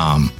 com.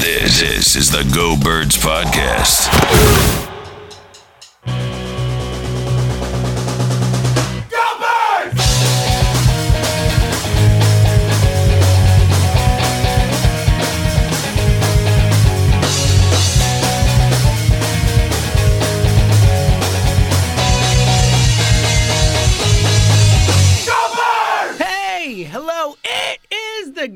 This, is the Go Birds Podcast.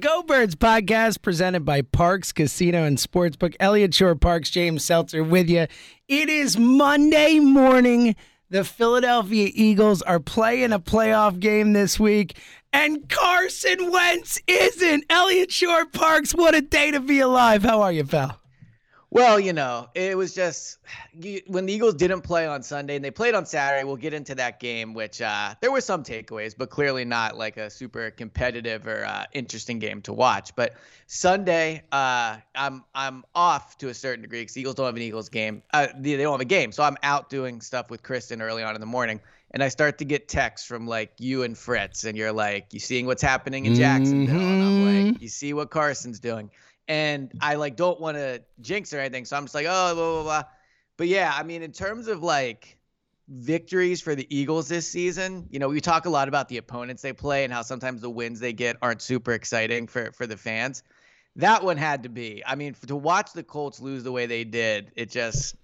Go Birds podcast presented by Parx Casino and Sportsbook. Eliot Shorr-Parks, James Seltzer with you. It is Monday morning. The Philadelphia Eagles are playing a playoff game this week, and Carson Wentz isn't. Eliot Shorr-Parks, what a day to be alive. How are you, pal? Well, you know, it was just when the Eagles didn't play on Sunday and they played on Saturday. We'll get into that game, which uh, there were some takeaways, but clearly not like a super competitive or uh, interesting game to watch. But Sunday, uh, I'm I'm off to a certain degree because Eagles don't have an Eagles game. Uh, they don't have a game, so I'm out doing stuff with Kristen early on in the morning, and I start to get texts from like you and Fritz, and you're like, you seeing what's happening in Jacksonville, mm-hmm. and I'm like, mm-hmm. you see what Carson's doing and I like don't want to jinx or anything, so I'm just like, oh, blah blah blah. But yeah, I mean, in terms of like victories for the Eagles this season, you know, we talk a lot about the opponents they play and how sometimes the wins they get aren't super exciting for for the fans. That one had to be. I mean, to watch the Colts lose the way they did, it just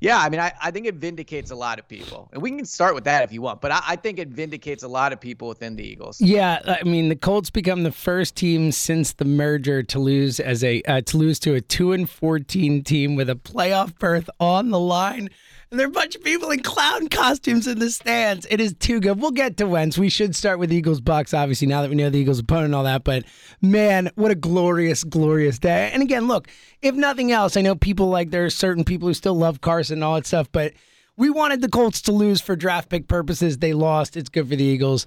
yeah, I mean, I, I think it vindicates a lot of people. And we can start with that if you want, but I, I, think it vindicates a lot of people within the Eagles. Yeah, I mean, the Colts become the first team since the merger to lose as a uh, to lose to a 2 and 14 team with a playoff berth on the line. And there are a bunch of people in clown costumes in the stands. It is too good. We'll get to Wentz. We should start with Eagles Bucs, obviously, now that we know the Eagles opponent and all that. But man, what a glorious, glorious day. And again, look, if nothing else, I know people like there are certain people who still love Carson and all that stuff, but we wanted the Colts to lose for draft pick purposes. They lost. It's good for the Eagles.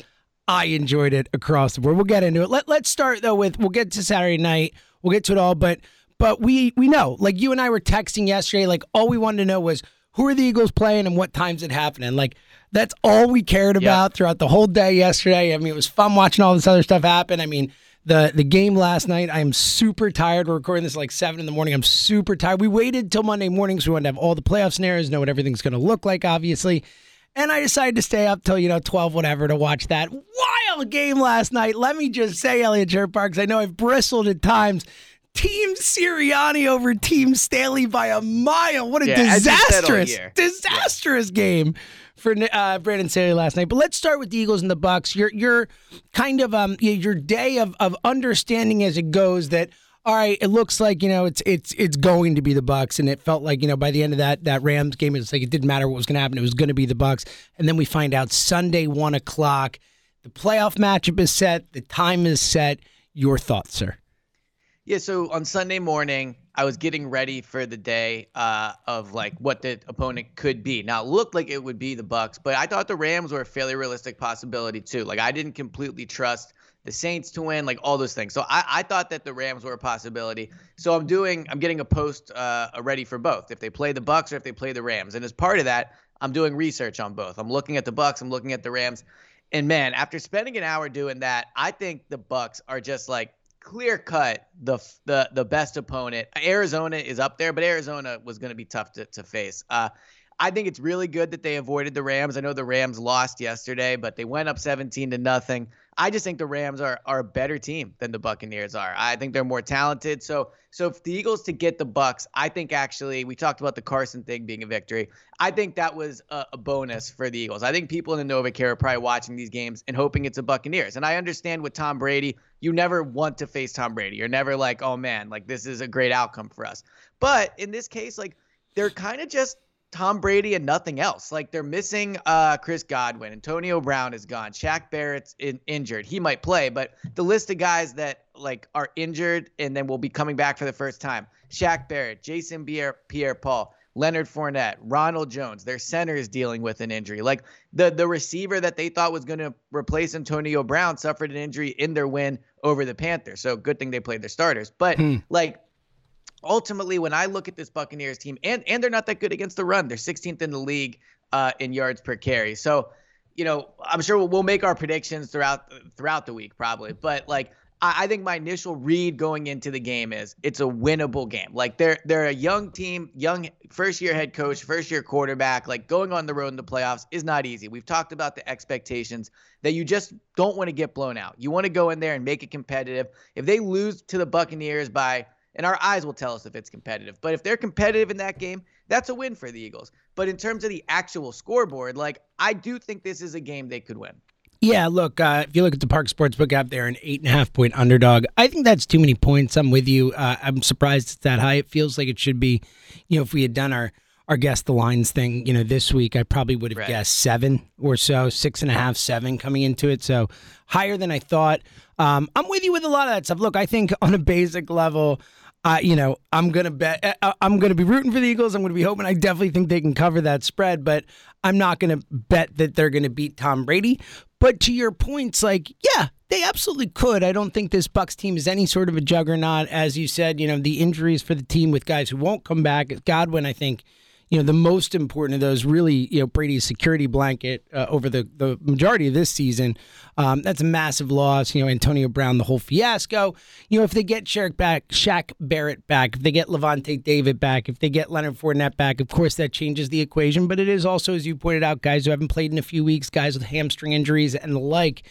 I enjoyed it across the board. We'll get into it. Let, let's start though with we'll get to Saturday night. We'll get to it all, but but we we know, like you and I were texting yesterday, like all we wanted to know was who are the Eagles playing and what time's it happening? Like that's all we cared about throughout the whole day yesterday. I mean, it was fun watching all this other stuff happen. I mean, the the game last night, I am super tired. We're recording this like seven in the morning. I'm super tired. We waited till Monday morning so we wanted to have all the playoff scenarios, know what everything's going to look like, obviously. And I decided to stay up till, you know, 12, whatever, to watch that wild game last night. Let me just say, Eliot Shorr-Parks, I know I've bristled at times Team Sirianni over Team Staley by a mile. What a yeah, disastrous, disastrous yeah. game for uh, Brandon Staley last night. But let's start with the Eagles and the Bucs. Your your kind of um your day of of understanding as it goes that all right, it looks like you know it's it's it's going to be the Bucs, and it felt like you know by the end of that that Rams game, it's like it didn't matter what was going to happen; it was going to be the Bucs. And then we find out Sunday one o'clock, the playoff matchup is set, the time is set. Your thoughts, sir? Yeah, so on Sunday morning, I was getting ready for the day uh, of like what the opponent could be. Now, it looked like it would be the Bucs, but I thought the Rams were a fairly realistic possibility too. Like I didn't completely trust the Saints to win, like all those things. So I, I thought that the Rams were a possibility. So I'm doing, I'm getting a post uh, ready for both. If they play the Bucs or if they play the Rams, and as part of that, I'm doing research on both. I'm looking at the Bucs, I'm looking at the Rams, and man, after spending an hour doing that, I think the Bucs are just like clear cut the the the best opponent. Arizona is up there, but Arizona was going to be tough to, to face. Uh, I think it's really good that they avoided the Rams. I know the Rams lost yesterday, but they went up 17 to nothing. I just think the Rams are are a better team than the Buccaneers are. I think they're more talented. So so if the Eagles to get the Bucs, I think actually we talked about the Carson thing being a victory. I think that was a, a bonus for the Eagles. I think people in the NovaCare are probably watching these games and hoping it's a Buccaneers. And I understand with Tom Brady, you never want to face Tom Brady. You're never like, oh man, like this is a great outcome for us. But in this case, like they're kind of just Tom Brady and nothing else. Like they're missing uh, Chris Godwin. Antonio Brown is gone. Shaq Barrett's in, injured. He might play, but the list of guys that like are injured and then will be coming back for the first time: Shaq Barrett, Jason Pierre, Pierre Paul, Leonard Fournette, Ronald Jones. Their center is dealing with an injury. Like the the receiver that they thought was going to replace Antonio Brown suffered an injury in their win over the Panthers. So good thing they played their starters. But hmm. like ultimately, when I look at this Buccaneers team, and and they're not that good against the run. They're 16th in the league uh, in yards per carry. So, you know, I'm sure we'll, we'll make our predictions throughout throughout the week probably. But like, I, I think my initial read going into the game is it's a winnable game. Like they're they're a young team, young first year head coach, first year quarterback. Like going on the road in the playoffs is not easy. We've talked about the expectations that you just don't want to get blown out. You want to go in there and make it competitive. If they lose to the Buccaneers by and our eyes will tell us if it's competitive. But if they're competitive in that game, that's a win for the Eagles. But in terms of the actual scoreboard, like I do think this is a game they could win. Yeah, look, uh, if you look at the Parx Sportsbook app, they're an eight and a half point underdog. I think that's too many points. I'm with you. Uh, I'm surprised it's that high. It feels like it should be. You know, if we had done our our guess the lines thing, you know, this week, I probably would have right. guessed seven or so, six and a half, seven coming into it. So higher than I thought. Um, I'm with you with a lot of that stuff. Look, I think on a basic level, uh, you know, I'm gonna bet. Uh, uh, I'm gonna be rooting for the Eagles. I'm gonna be hoping. I definitely think they can cover that spread, but I'm not gonna bet that they're gonna beat Tom Brady. But to your points, like, yeah, they absolutely could. I don't think this Bucs team is any sort of a juggernaut, as you said. You know, the injuries for the team with guys who won't come back. Godwin, I think, you know, the most important of those really, you know, Brady's security blanket uh, over the, the majority of this season. Um, that's a massive loss. You know, Antonio Brown, the whole fiasco. You know, if they get Shaq back, Shaq Barrett back, if they get Lavonte David back, if they get Leonard Fournette back, of course that changes the equation. But it is also, as you pointed out, guys who haven't played in a few weeks, guys with hamstring injuries and the like.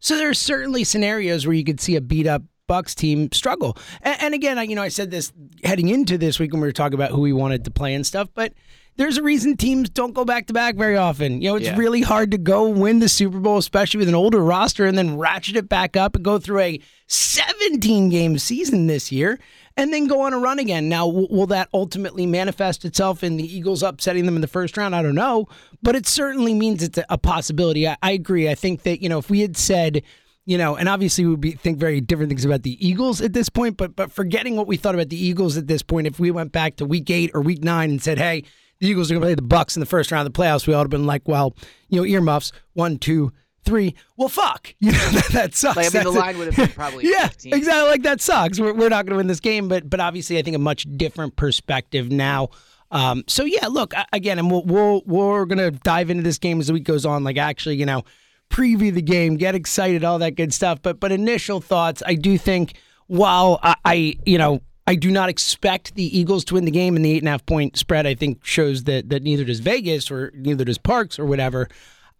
So there are certainly scenarios where you could see a beat up Bucs team struggle. And, and again, I, you know, I said this heading into this week when we were talking about who we wanted to play and stuff, but there's a reason teams don't go back to back very often. You know, it's yeah. really hard to go win the Super Bowl, especially with an older roster, and then ratchet it back up and go through a 17 game season this year and then go on a run again. Now, will that ultimately manifest itself in the Eagles upsetting them in the first round? I don't know, but it certainly means it's a, a possibility. I, I agree. I think that, you know, if we had said, you know, and obviously we would be, think very different things about the Eagles at this point. But but forgetting what we thought about the Eagles at this point, if we went back to Week Eight or Week Nine and said, "Hey, the Eagles are going to play the Bucs in the first round of the playoffs," we ought to have been like, "Well, you know, earmuffs one, two, three. Well, fuck, you know that, that sucks. Like, I mean, the line would have been probably yeah, 15. exactly. Like that sucks. We're, we're not going to win this game, but but obviously, I think a much different perspective now. Um, so yeah, look again, and we'll, we'll we're gonna dive into this game as the week goes on. Like actually, you know preview the game, get excited, all that good stuff. But but initial thoughts, I do think while I, I you know I do not expect the Eagles to win the game, and the eight and a half point spread I think shows that that neither does Vegas or neither does Parx or whatever.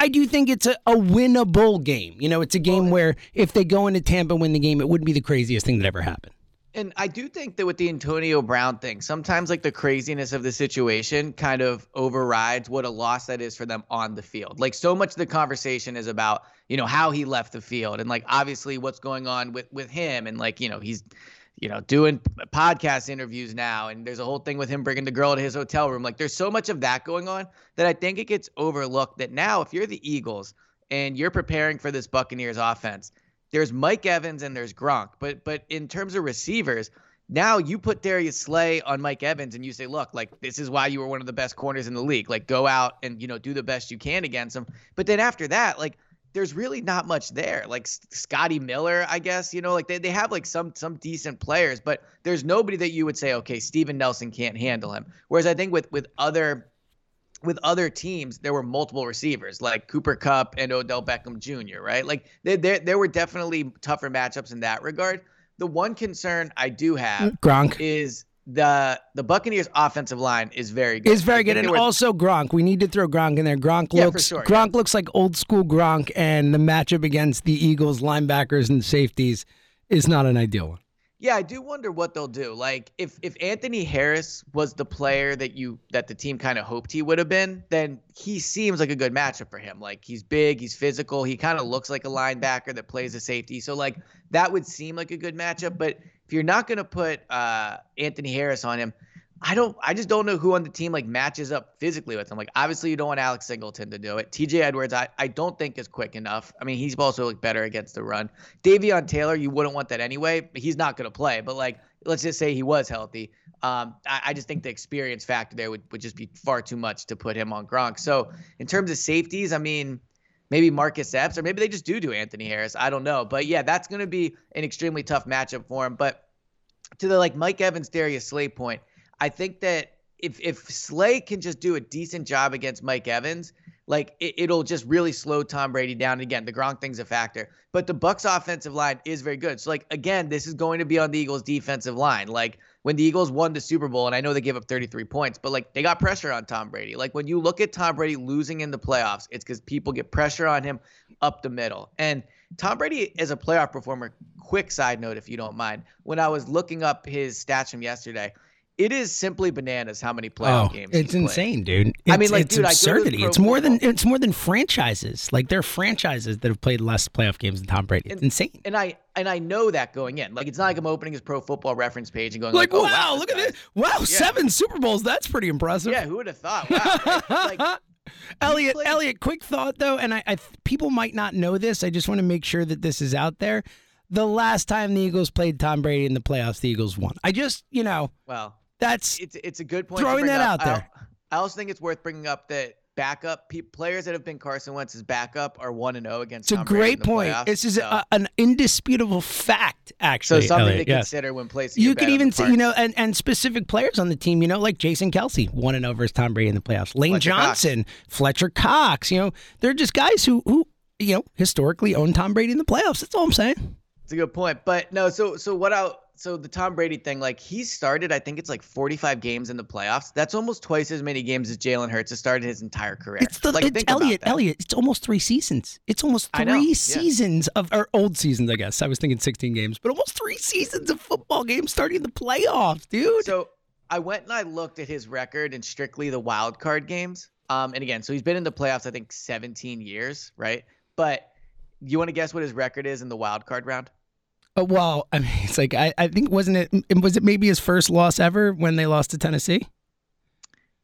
I do think it's a, a winnable game. You know, it's a game where if they go into Tampa and win the game, it wouldn't be the craziest thing that ever happened. And I do think that with the Antonio Brown thing, sometimes like the craziness of the situation kind of overrides what a loss that is for them on the field. Like so much of the conversation is about, you know, how he left the field and like obviously what's going on with with him and like, you know, he's you know, doing podcast interviews now and there's a whole thing with him bringing the girl to his hotel room. Like there's so much of that going on that I think it gets overlooked that now if you're the Eagles and you're preparing for this Buccaneers offense, there's Mike Evans and there's Gronk. But but in terms of receivers, now you put Darius Slay on Mike Evans and you say, look, like this is why you were one of the best corners in the league. Like go out and you know do the best you can against him. But then after that, like there's really not much there. Like Scotty Miller, I guess, you know, like they, they have like some some decent players, but there's nobody that you would say, okay, Steven Nelson can't handle him. Whereas I think with with other with other teams, there were multiple receivers like Cooper Kupp and Odell Beckham Jr., right? Like there, there, there were definitely tougher matchups in that regard. The one concern I do have mm, Gronk is the the Buccaneers offensive line is very good. Is very good, and was- also Gronk. We need to throw Gronk in there. Gronk Yeah, looks sure, Gronk looks like old school Gronk, and the matchup against the Eagles linebackers and safeties is not an ideal one. Yeah, I do wonder what they'll do. Like if if Anthony Harris was the player that you that the team kind of hoped he would have been, then he seems like a good matchup for him. Like he's big, he's physical, he kind of looks like a linebacker that plays a safety. So like that would seem like a good matchup, but if you're not going to put uh Anthony Harris on him, I don't I just don't know who on the team like matches up physically with him. Like obviously you don't want Alex Singleton to do it. TJ Edwards I, I don't think is quick enough. I mean he's also like better against the run. Davion Taylor, you wouldn't want that anyway. He's not gonna play. But like let's just say he was healthy. Um I, I just think the experience factor there would, would just be far too much to put him on Gronk. So in terms of safeties, I mean maybe Marcus Epps, or maybe they just do do Anthony Harris. I don't know. But yeah, that's gonna be an extremely tough matchup for him. But to the like Mike Evans, Darius Slay point, I think that if if Slay can just do a decent job against Mike Evans, like it, it'll just really slow Tom Brady down. And again, the Gronk thing's a factor, but the Bucs offensive line is very good. So like again, this is going to be on the Eagles defensive line. Like when the Eagles won the Super Bowl, and I know they gave up 33 points, but like they got pressure on Tom Brady. Like when you look at Tom Brady losing in the playoffs, it's because people get pressure on him up the middle. And Tom Brady is a playoff performer. Quick side note, if you don't mind, when I was looking up his stats from yesterday, it is simply bananas how many playoff oh, games. it's he's played. insane, dude. I mean, like, it's dude, I go to absurdity. It's more than it's more than franchises. Like there are franchises that have played less playoff games than Tom Brady. It's And- insane. And I and I know that going in. Like it's not like I'm opening his Pro Football Reference page and going Like, like, oh, wow, this look at this! Wow, seven Super Bowls. That's pretty impressive. Yeah, who would have thought? Wow. right? Like, Eliot, played- Eliot, quick thought though, and I, I people might not know this. I just want to make sure that this is out there. The last time the Eagles played Tom Brady in the playoffs, the Eagles won. I just, you know, well, that's it's it's a good point. to Throwing bring that up. out there. I, I also think it's worth bringing up that backup pe- players that have been Carson Wentz's backup are one and zero against. it's a Tom Brady great the point. playoffs, This is so, a, an indisputable fact, actually. so something Eliot, to yes. consider when placing. You could even the see, you know, and, and specific players on the team, you know, like Jason Kelce, one and oh over as Tom Brady in the playoffs. Lane Fletcher Cox. Johnson, Fletcher Cox, you know, they're just guys who, who, you know, historically own Tom Brady in the playoffs. That's all I'm saying. It's a good point. But no, so so what I so the Tom Brady thing, like he started, I think it's like 45 games in the playoffs. That's almost twice as many games as Jalen Hurts has started his entire career. It's the like, it's, think about Eliot. Eliot. It's almost three seasons. It's almost three yeah. seasons of or old seasons. I guess I was thinking sixteen games, but almost three seasons of football games starting the playoffs, dude. So I went and I looked at his record in strictly the wild card games. Um, and again, so he's been in the playoffs, I think 17 years, right? But you want to guess what his record is in the wild card round? Uh, well, I mean, it's like I, I think wasn't it was it maybe his first loss ever when they lost to Tennessee?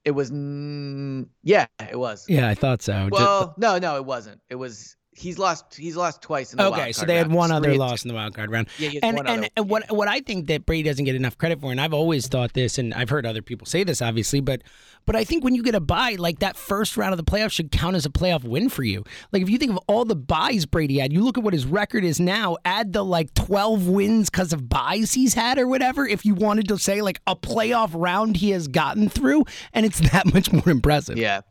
It was, mm, yeah, it was. Yeah, I thought so. Just- Well, no, no, it wasn't. It was. He's lost. He's lost twice in the wild card. okay, so they had round. one other loss in the wild card round. Yeah, and and, and what what I think that Brady doesn't get enough credit for, and I've always thought this, and I've heard other people say this, obviously, but but I think when you get a bye, like that first round of the playoffs should count as a playoff win for you. Like if you think of all the byes Brady had, you look at what his record is now. Add the like twelve wins because of byes he's had or whatever. If you wanted to say like a playoff round he has gotten through, and it's that much more impressive. Yeah.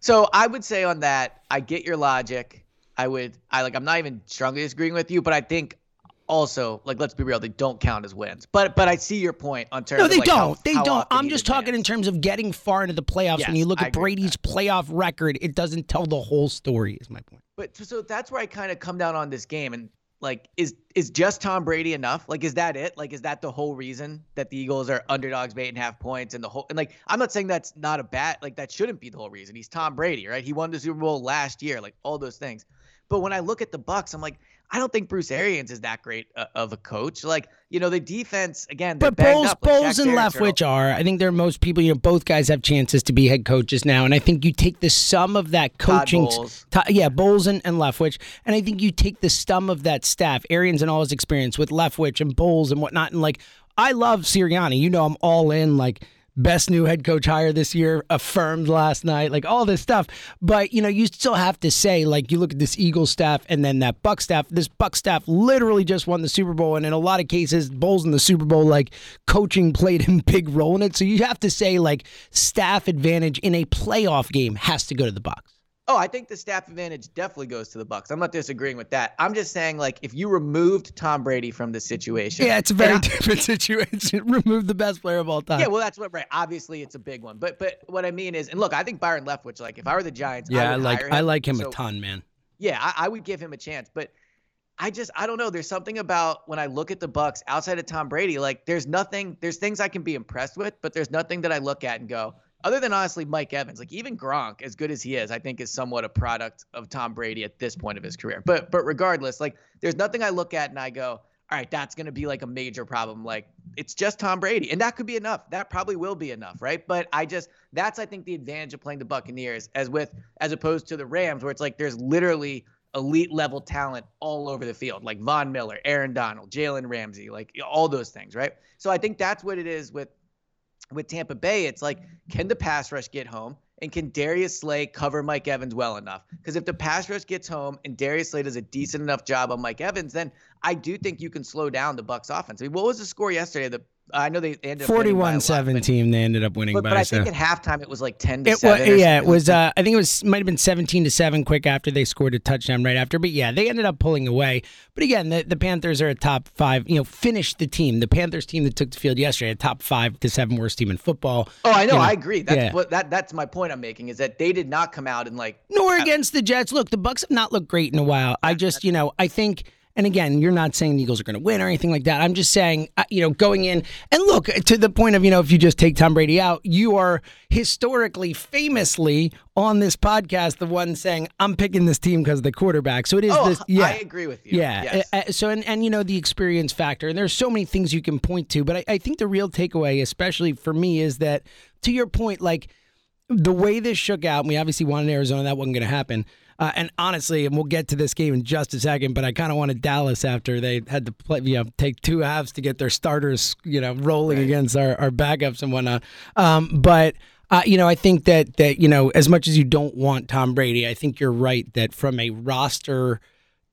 So I would say on that, I get your logic. I would, I like, I'm not even strongly disagreeing with you, but I think also, like, let's be real, they don't count as wins. But, but I see your point on terms. No, they like, don't. they how don't. I'm just talking in terms of getting far into the playoffs. when you look I at Brady's playoff record, it doesn't tell the whole story. Is my point. But so- that's where I kind of come down on this game and like is is just Tom Brady enough? Like is that it? Like is that the whole reason that the Eagles are underdogs by eight and a half points and the whole and like I'm not saying that's not a bad like that shouldn't be the whole reason. He's Tom Brady, right? He won the Super Bowl last year, like all those things. But when I look at the Bucs, I'm like, I don't think Bruce Arians is that great uh, of a coach. Like, you know, the defense again. But Bowles, up, like Bowles and Leftwich are. I think there are most people. You know, both guys have chances to be head coaches now, and I think you take the sum of that coaching. Bowles. Todd- yeah, Bowles and, and Leftwich, and I think you take the sum of that staff, Arians and all his experience with Leftwich and Bowles and whatnot, and like I love Sirianni. You know, I'm all in. Like best new head coach hire this year, affirmed last night, like all this stuff. But you know, you still have to say, like, you look at this Eagle staff and then that Buc staff. This Buc staff literally just won the Super Bowl, and in a lot of cases, Bowles in the Super Bowl, like coaching played a big role in it. So you have to say, like, staff advantage in a playoff game has to go to the Bucs. Oh, I think the staff advantage definitely goes to the Bucs. I'm not disagreeing with that. I'm just saying, like, if you removed Tom Brady from this situation, Yeah, it's a very I- different situation. Remove the best player of all time. yeah, well, that's what right. Obviously, it's a big one, but but what I mean is, and look, I think Byron Leftwich, like, if I were the Giants, yeah, I, I like hire I like him So, a ton, man. Yeah, I, I would give him a chance, but I just I don't know. There's something about when I look at the Bucs outside of Tom Brady, like there's nothing. There's things I can be impressed with, but there's nothing that I look at and go. Other than honestly Mike Evans, like even Gronk, as good as he is, I think is somewhat a product of Tom Brady at this point of his career. But but regardless, like there's nothing I look at and I go, all right, that's going to be like a major problem. Like it's just Tom Brady, and that could be enough. That probably will be enough, right? But I just that's I think the advantage of playing the Buccaneers as with as opposed to the Rams, where it's like there's literally elite level talent all over the field, like Von Miller, Aaron Donald, Jalen Ramsey, like all those things, right? So I think that's what it is with with Tampa Bay. It's like, can the pass rush get home? And can Darius Slay cover Mike Evans well enough? Because if the pass rush gets home and Darius Slay does a decent enough job on Mike Evans, then I do think you can slow down the Bucs offense. I mean, what was the score yesterday? The I know they ended up winning by a lot, but- 41-17 they ended up winning But, by but I so. think at halftime it was like ten to It was, seven. or yeah, it was. Uh, I think it was might have been seventeen to seven. Quick after they scored a touchdown right after, but yeah, they ended up pulling away. But again, the, the Panthers are a top five. You know, finished the team. The Panthers team that took the field yesterday, a top five to seven worst team in football. Oh, I know. you know, I agree. That's yeah. what that that's my point I'm making is that they did not come out and like Nor against the Jets. Look, the Bucs have not looked great in a while. I just, you know, I think. And again, you're not saying the Eagles are going to win or anything like that. I'm just saying, uh, you know, going in and look to the point of, you know, if you just take Tom Brady out, you are historically, famously on this podcast, the one saying, I'm picking this team because of the quarterback. So it is Oh, this. Yeah. I agree with you. Yeah. Yes. Uh, so and, and you know the experience factor, and there's so many things you can point to, but I, I think the real takeaway, especially for me, is that to your point, like the way this shook out, and we obviously wanted Arizona, that wasn't going to happen. Uh, and honestly, and we'll get to this game in just a second, but I kind of wanted Dallas after they had to play, you know, take two halves to get their starters, you know, rolling against our, our backups and whatnot. Um, but uh, you know, I think that that you know, as much as you don't want Tom Brady, I think you're right that from a roster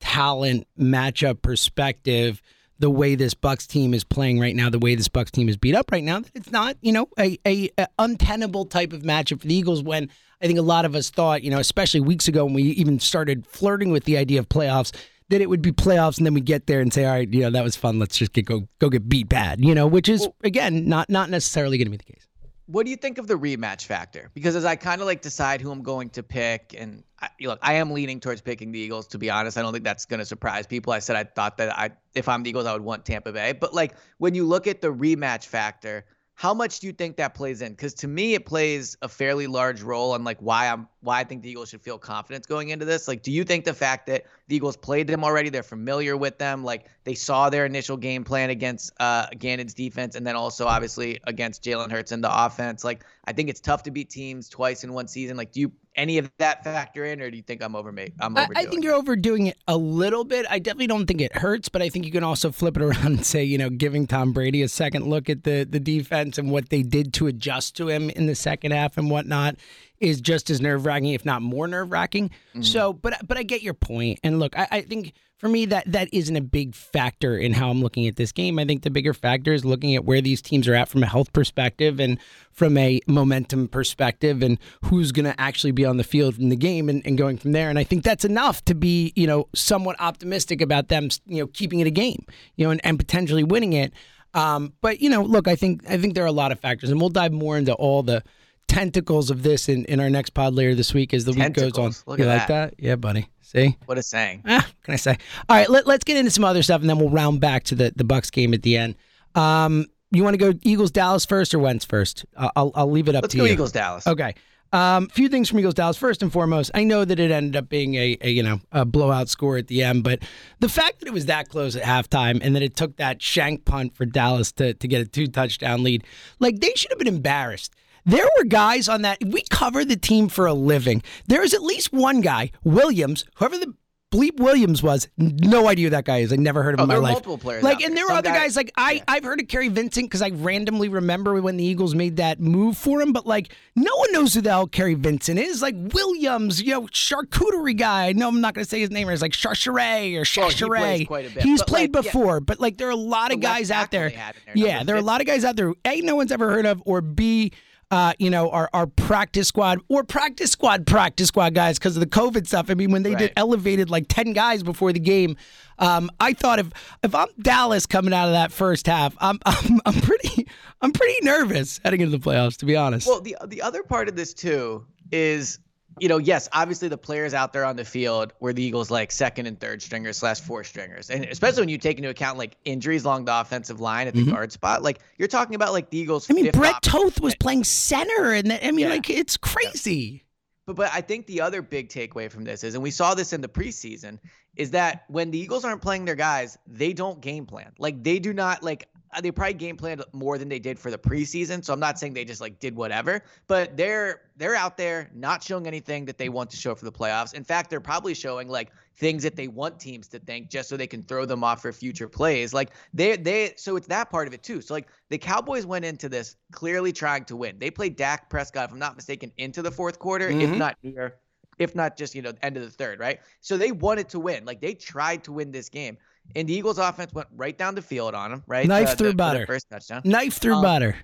talent matchup perspective, the way this Bucs team is playing right now, the way this Bucs team is beat up right now, that it's not, you know, a, a, a untenable type of matchup for the Eagles when I think a lot of us thought, you know, especially weeks ago when we even started flirting with the idea of playoffs, that it would be playoffs and then we get there and say, all right, you know, that was fun. Let's just get go go get beat bad, you know, which is again not not necessarily going to be the case. What do you think of the rematch factor? Because as I kind of like decide who I'm going to pick, and I, look, I am leaning towards picking the Eagles. To be honest, I don't think that's going to surprise people. I said I thought that I, if I'm the Eagles, I would want Tampa Bay. But like when you look at the rematch factor, how much do you think that plays in? Because to me, it plays a fairly large role on like why I'm why I think the Eagles should feel confidence going into this. Like, do you think the fact that the Eagles played them already, they're familiar with them, like they saw their initial game plan against uh Gannon's defense, and then also obviously against Jalen Hurts in the offense? Like, I think it's tough to beat teams twice in one season. Like, do you any of that factor in, or do you think I'm over I'm I, overdoing I think you're overdoing it a little bit. I definitely don't think it hurts, but I think you can also flip it around and say, you know, giving Tom Brady a second look at the the defense and what they did to adjust to him in the second half and whatnot is just as nerve wracking, if not more nerve wracking. So, but but I get your point. And look, I, I think for me that that isn't a big factor in how I'm looking at this game. I think the bigger factor is looking at where these teams are at from a health perspective and from a momentum perspective and who's going to actually be on the field in the game and, and going from there. And I think that's enough to be, you know, somewhat optimistic about them, you know, keeping it a game, you know, and, and potentially winning it. Um, but you know, look, I think I think there are a lot of factors, and we'll dive more into all the tentacles of this in, in our next pod later this week as the week goes on. Look you like that. that? Yeah, buddy. See? What a saying. Ah, what can I say? All right, let, let's get into some other stuff, and then we'll round back to the the Bucs game at the end. Um, you want to go Eagles Dallas first or Wentz first? I'll I'll, leave it up Let's to go you. Eagles Dallas. Okay. Um, few things from Eagles Dallas. First and foremost, I know that it ended up being a, a you know a blowout score at the end, but the fact that it was that close at halftime and that it took that shank punt for Dallas to to get a two touchdown lead, like they should have been embarrassed. There were guys on that. We cover the team for a living. There is at least one guy, Williams, whoever the bleep Williams was. No idea who that guy is. I never heard of Oh, him in my life. multiple players Like, and there. were other guy- guys. Like I, yeah. I've heard of Kerry Vincent because I randomly remember when the Eagles made that move for him. But like, no one knows who the hell Kerry Vincent is. Like Williams, you know, charcuterie guy. No, I'm not going to say his name. It's like Charcheray or Well, he Charcheray. plays quite He's but, played like, yeah. before, but like there are a lot of guys out there. they had in there, Yeah, there are a lot of guys out there. who, A, no one's ever heard of, or B. uh, you know, our, our practice squad or practice squad, practice squad guys because of the COVID stuff. I mean, when they did elevated like 10 guys before the game, um, I thought if if I'm Dallas coming out of that first half, I'm, I'm, I'm pretty I'm pretty nervous heading into the playoffs, to be honest. Well, the the other part of this too is, you know, yes, obviously the players out there on the field were the Eagles like second and third stringers slash four stringers, and especially when you take into account like injuries along the offensive line at the guard spot, like you're talking about like the Eagles. Mm-hmm. I mean, Brett Toth was playing center, and I mean, Yeah. like it's crazy. But but I think the other big takeaway from this is, and we saw this in the preseason, is that when the Eagles aren't playing their guys, they don't game plan. Like they do not like Uh, they probably game planned more than they did for the preseason. So I'm not saying they just like did whatever, but they're they're out there not showing anything that they want to show for the playoffs. In fact, they're probably showing like things that they want teams to think just so they can throw them off for future plays. Like they they so it's that part of it too. So like the Cowboys went into this clearly trying to win. They played Dak Prescott, if I'm not mistaken, into the fourth quarter, if mm-hmm. not near, if not just you know end of the third, right? So they wanted to win. Like they tried to win this game. And the Eagles offense went right down the field on him, right? Knife Uh, through the- for the butter. First touchdown. Knife through Um, butter.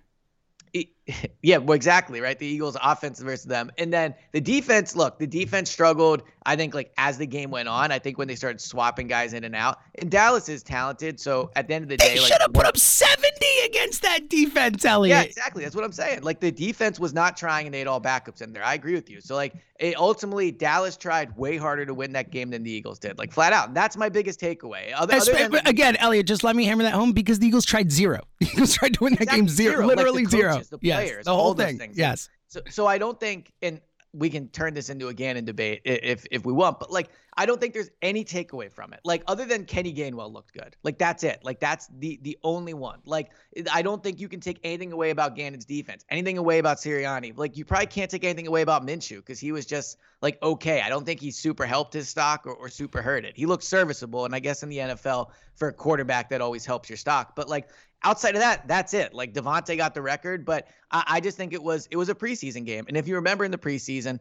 it- yeah, well, exactly, right? The Eagles' offense versus them, and then the defense. Look, the defense struggled. I think, like as the game went on, I think when they started swapping guys in and out, and Dallas is talented. So at the end of the They day, like should have put up 70 against that defense, Eliot. yeah, exactly. That's what I'm saying. Like the defense was not trying, and they had all backups in there. I agree with you. So like, it, ultimately, Dallas tried way harder to win that game than the Eagles did. Like flat out. That's my biggest takeaway. Other, other than, again, Eliot, just let me hammer that home because the Eagles tried zero. The Eagles tried to win that Exactly, game zero, zero, like literally zero. coaches, the yes, players, the whole thing. things. Yes. So, so I don't think, and we can turn this into a Gannon debate if if we want, but like I don't think there's any takeaway from it. Like other than Kenny Gainwell looked good. Like that's it. Like that's the the only one. Like I don't think you can take anything away about Gannon's defense, anything away about Sirianni. Like you probably can't take anything away about Minshew because he was just like okay. I don't think he super helped his stock or, or super hurt it. He looked serviceable, and I guess in the NFL for a quarterback that always helps your stock. But like outside of that, that's it. Like DeVonta got the record, but I, I just think it was it was a preseason game. And if you remember in the preseason,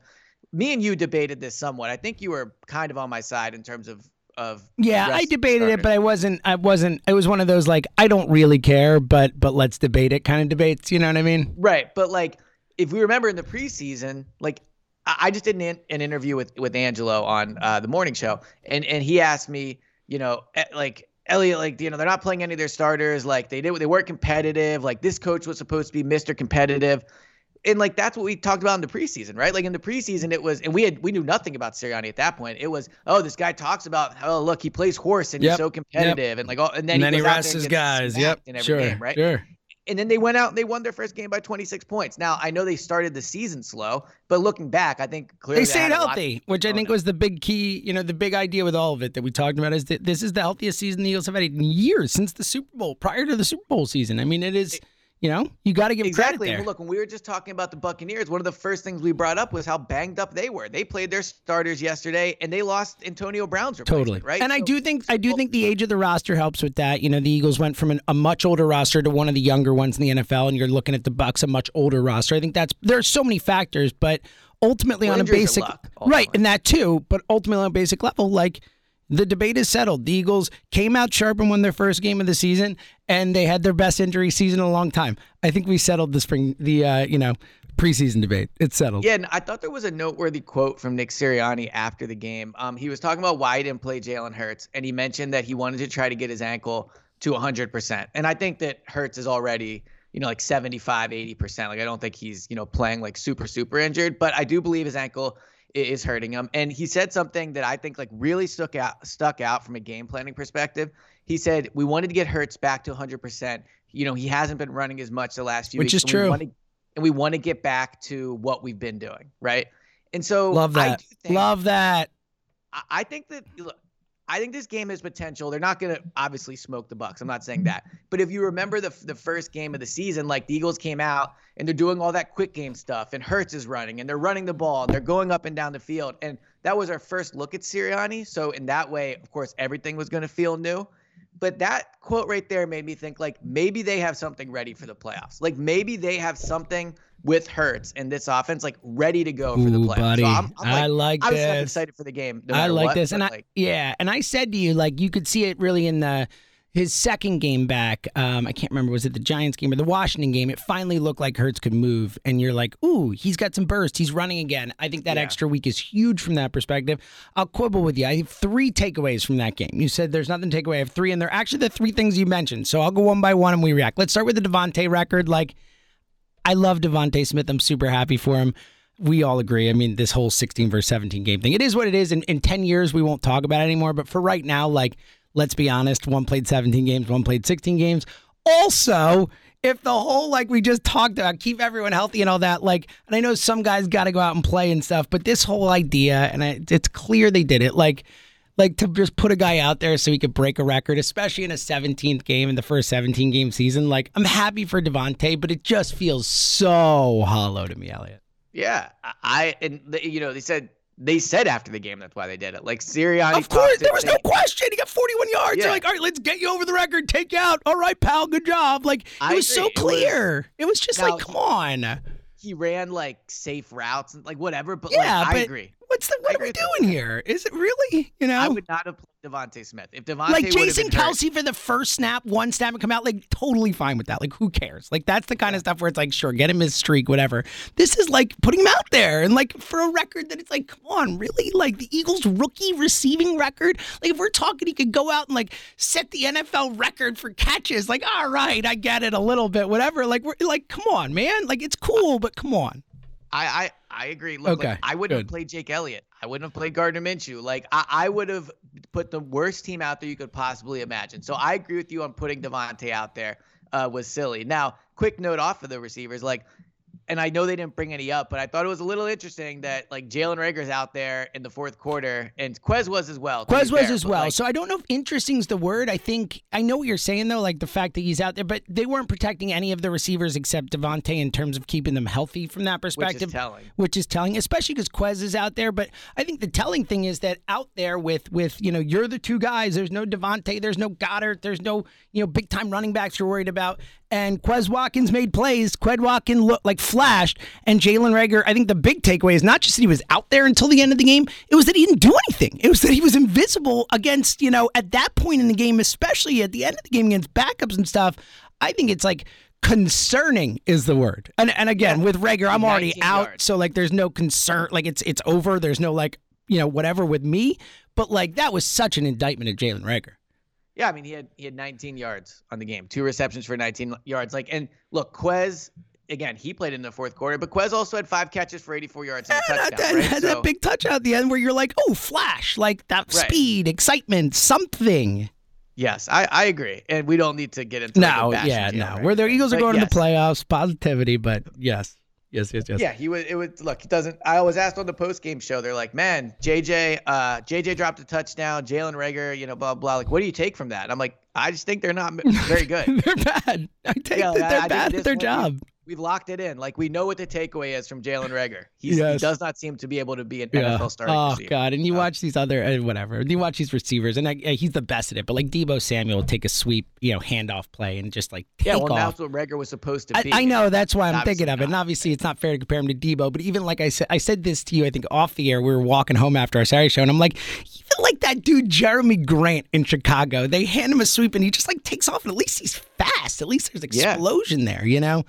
me and you debated this somewhat. I think you were kind of on my side in terms of of Yeah, I debated it, but I wasn't. I wasn't. It was one of those like I don't really care, but but let's debate it kind of debates. You know what I mean? Right, but like if we remember in the preseason, like I I just did an, an interview with with Angelo on uh, the morning show, and and he asked me, you know, eh, like Eliot, like you know, they're not playing any of their starters, like they did, they weren't competitive. Like this coach was supposed to be Mr. Competitive. And like that's what we talked about in the preseason, right? Like in the preseason, it was, and we had we knew nothing about Sirianni at that point. It was, oh, this guy talks about, oh, look, he plays horse and Yep, he's so competitive, and like, oh, and then and then he rests his guys. Yep. in every Sure. game, right? Sure. And then they went out and they won their first game by 26 points. Now I know they started the season slow, but looking back, I think clearly They stayed healthy, which I think was the big key. You know, the big idea with all of it that we talked about is that this is the healthiest season the Eagles have had in years since the Super Bowl, prior to the Super Bowl season. I mean, it is. You know, you got to give exactly. credit there. Look, when we were just talking about the Buccaneers, one of the first things we brought up was how banged up they were. They played their starters yesterday, and they lost Antonio Brown's Totally. right? And I do think I do well- think the age of the roster helps with that. You know, the Eagles went from an, a much older roster to one of the younger ones in the NFL, and you're looking at the Bucs a much older roster. I think that's there's so many factors, but ultimately Well, on a basic luck, right, and that too. But ultimately on a basic level, like the debate is settled. The Eagles came out sharp and won their first game of the season, and they had their best injury season in a long time. I think we settled the spring, the uh, you know preseason debate. It's settled. Yeah, and I thought there was a noteworthy quote from Nick Sirianni after the game. Um, he was talking about why he didn't play Jalen Hurts, and he mentioned that he wanted to try to get his ankle to 100%. And I think that Hurts is already, you know, like 75, 80%. Like, I don't think he's, you know, playing like super, super injured, but I do believe his ankle is hurting him. And he said something that I think like really stuck out, stuck out from a game planning perspective. He said, We wanted to get Hurts back to 100%. You know, he hasn't been running as much the last few Which weeks. is and we true. wanna- and we want to get back to what we've been doing, right? And so Love that. do think, Love that. I- I think that look, I think this game has potential. They're not going to obviously smoke the Bucs. I'm not saying that, but if you remember the the first game of the season, like the Eagles came out and they're doing all that quick game stuff, and Hurts is running and they're running the ball and they're going up and down the field, and that was our first look at Sirianni. So in that way, of course, everything was going to feel new. But that quote right there made me think like maybe they have something ready for the playoffs. Like maybe they have something with Hurts and this offense like ready to go for the Ooh, playoffs. buddy. So I'm, I'm I like I was excited for the game. no I like what, this, and I like, yeah, and I said to you like you could see it really in the his second game back, um, I can't remember, was it the Giants game or the Washington game? It finally looked like Hurts could move, and you're like, ooh, he's got some burst. He's running again. I think that Yeah. extra week is huge from that perspective. I'll quibble with you. I have three takeaways from that game. You said there's nothing to take away. I have three, and they're actually the three things you mentioned. So I'll go one by one and we react. Let's start with the DeVonta record. Like, I love DeVonta Smith. I'm super happy for him. We all agree. I mean, this whole 16 versus 17 game thing, it is what it is. In, in 10 years, we won't talk about it anymore. But for right now, like, let's be honest, one played 17 games, one played 16 games. Also, if the whole, like we just talked about, keep everyone healthy and all that, like, and I know some guys got to go out and play and stuff, but this whole idea, and I, it's clear they did it, like, like to just put a guy out there so he could break a record, especially in a 17th game in the first 17 game season. Like, I'm happy for DeVonta but it just feels so hollow to me, Eliot. Yeah, I and you know they said they said after the game that's why they did it. Like Sirianni. Of course, there was no question. He got 41 yards. They're Yeah. like, all right, let's get you over the record. Take you out. All right, pal. Good job. Like, it I was so agree. It was- clear. It was, just Now- like, come on. He ran like safe routes and like whatever. But Yeah, like, I but agree. What's the, what are we doing here? Is it really, you know? I would not have played DeVonta Smith if DeVonta like Jason been hurt- Kelce for the first snap, one snap and come out, like totally fine with that. Like who cares? Like that's the kind of stuff where it's like, sure, get him his streak, whatever. This is like putting him out there and like for a record that it's like, come on, really? Like the Eagles rookie receiving record? Like if we're talking he could go out and like set the NFL record for catches, like, all right, I get it a little bit, whatever. Like we're like, come on, man. Like it's cool, but come on. I I, I agree. Look, Okay, like, I wouldn't good. have played Jake Elliott. I wouldn't have played Gardner Minshew. Like I, I would have put the worst team out there you could possibly imagine. So I agree with you on putting DeVonta out there uh, was silly. Now, quick note off of the receivers, like, and I know they didn't bring any up, but I thought it was a little interesting that like Jalen Reagor's out there in the fourth quarter, and Quez was as well. Quez was fair, as well. like, so I don't know if interesting is the word. I think I know what you're saying though, like the fact that he's out there, but they weren't protecting any of the receivers except DeVonta in terms of keeping them healthy from that perspective, which is telling. Which is telling, especially because Quez is out there. But I think the telling thing is that out there with with you know you're the two guys. There's no DeVonta. There's no Goedert. There's no you know big time running backs you're worried about. And Quez Watkins made plays. Quez Watkins looked like flashed. And Jalen Reagor. I think the big takeaway is not just that he was out there until the end of the game. It was that he didn't do anything. It was that he was invisible against you know at that point in the game, especially at the end of the game against backups and stuff. I think it's like concerning is the word. And and again, with Reagor, I'm already out, yards. so like there's no concern, like it's it's over. There's no like you know whatever with me. But like that was such an indictment of Jalen Reagor. Yeah, I mean he had he had 19 yards on the game, two receptions for 19 yards. Like, and look, Quez again, he played in the fourth quarter, but Quez also had five catches for 84 yards and a touchdown. that, right? had So- that big touchdown at the end where you're like, oh, flash, like that Right. speed, excitement, something. yes, I, I agree, and we don't need to get into like, No, bash yeah, no. Reagor. Where the Eagles are But going yes. to the playoffs, positivity, but yes, yes, yes, yes. Yeah, he was. It was. Look, he doesn't. I was asked on the post game show. They're like, "Man, JJ, uh, JJ dropped a touchdown. Jalen Reagor, you know, blah blah. Like, what do you take from that?" And I'm like, I just think they're not very good. they're bad. I take that I- I they're think bad at their job. We've locked it in. Like, we know what the takeaway is from Jalen Reagor. He's, Yes. He does not seem to be able to be an Yeah. NFL starting Oh receiver. God! And you So- watch these other uh, whatever. You watch these receivers, and I, uh, he's the best at it. But like Deebo Samuel, will take a sweep, you know, handoff play, and just like take Yeah, well, off. that's what Reagor was supposed to be. I know that's why I'm thinking of it. And obviously, it's not fair to compare him to Deebo. But even like I said, I said this to you. I think off the air, we were walking home after our Saturday show, and I'm like, even like that dude Jakeem Grant in Chicago. They hand him a sweep, and he just like takes off, and at least he's fast. At least there's Yeah. explosion there, you know.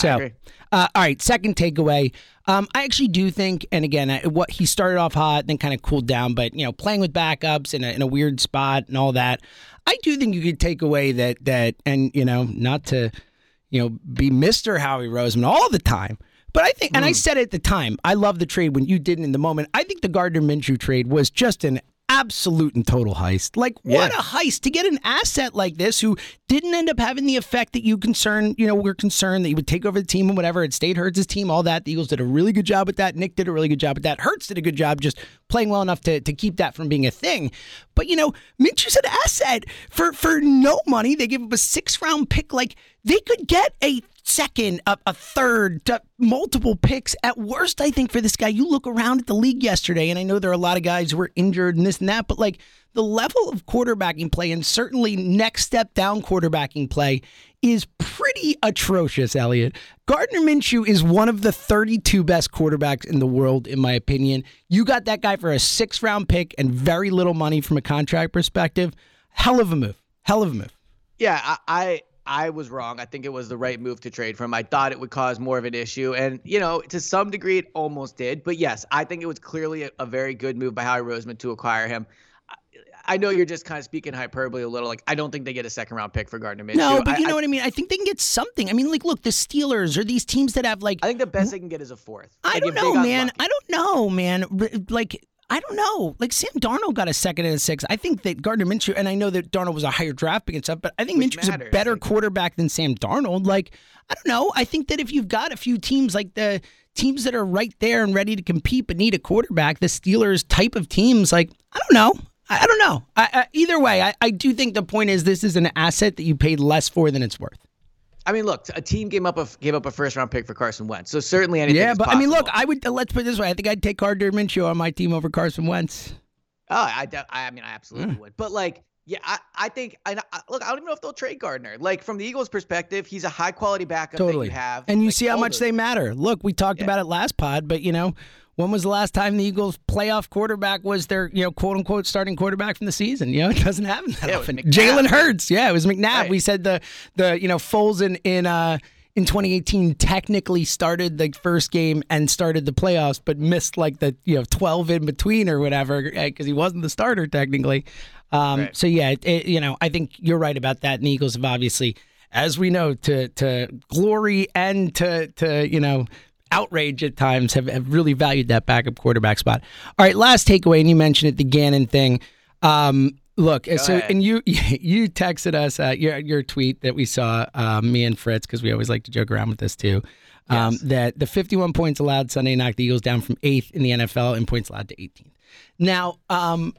So, uh, all right, second takeaway. Um, I actually do think, and again, I, what he started off hot, then kind of cooled down, but you know, playing with backups in a, in a weird spot and all that. I do think you could take away that that, and you know, not to, you know, be Mister Howie Roseman all the time. But I think, and Hmm. I said it at the time, I love the trade when you didn't in the moment. I think the Gardner Minshew trade was just an absolute and total heist. Like what Yeah. a heist to get an asset like this who didn't end up having the effect that you concerned, you know, we're concerned that he would take over the team and whatever. It stayed Hurts' team, all that. The Eagles did a really good job with that. Nick did a really good job with that. Hurts did a good job just playing well enough to, to keep that from being a thing. But you know, Minshew's an asset for for no money. They give up a six round pick. Like they could get a second, a, a third, multiple picks. At worst, I think for this guy, you look around at the league yesterday, and I know there are a lot of guys who were injured and this and that, but like the level of quarterbacking play and certainly next step down quarterbacking play is pretty atrocious, Eliot. Gardner Minshew is one of the 32 best quarterbacks in the world, in my opinion. You got that guy for a six round pick and very little money from a contract perspective. Hell of a move. Hell of a move. Yeah, I, I I was wrong. I think it was the right move to trade for him. I thought it would cause more of an issue, and you know, to some degree, it almost did. But yes, I think it was clearly a, a very good move by Howie Roseman to acquire him. I know you're just kind of speaking hyperbole a little. Like I don't think they get a second round pick for Gardner Minshew. No, but I, you know what I mean. I think they can get something. I mean, like, look, the Steelers or these teams that have like. I think the best they can get is a fourth. I Like, don't know, man. lucky. I don't know, man. Like, I don't know. Like Sam Darnold got a second and a six. I think that Gardner Minshew, and I know that Darnold was a higher draft pick and stuff, but I think Which Minshew's a better like- quarterback than Sam Darnold. Like, I don't know. I think that if you've got a few teams like the teams that are right there and ready to compete but need a quarterback, the Steelers type of teams, like, I don't know. I, I don't know. I, I, either way, I, I do think the point is this is an asset that you paid less for than it's worth. I mean, look, a team gave up a gave up a first round pick for Carson Wentz, so certainly anything. Yeah, but I mean, look. I would let's put it this way. I think I'd take Gardner Minshew on my team over Carson Wentz. Oh, I, I mean, I absolutely Hmm. would. But like, yeah, I, I think, I, I look, I don't even know if they'll trade Gardner. Like from the Eagles' perspective, he's a high quality backup Totally. that you have, And you Like, see how much those- they matter. Look, we talked Yeah. about it last pod, but you know, when was the last time the Eagles playoff quarterback was their, you know, quote unquote starting quarterback from the season? You know, it doesn't happen that Yeah, often. Jalen? Hurts. Yeah, it was McNabb. Right. We said the the, you know, Foles in in uh in 2018 technically started the first game and started the playoffs, but missed like the you know 12 in between or whatever because he wasn't the starter technically. Um, Right. So yeah, it, it- you know, I think you're right about that. And the Eagles have obviously, as we know, to to glory and to to you know outrage at times have, have really valued that backup quarterback spot. All right, last takeaway, and you mentioned it, the Gannon thing. Um, look, so ahead. and you you texted us uh, your your tweet that we saw um, me and Fritz because we always like to joke around with this too. Um, Yes. That the 51 points allowed Sunday knocked the Eagles down from eighth in the NFL in points allowed to 18th. Now, um,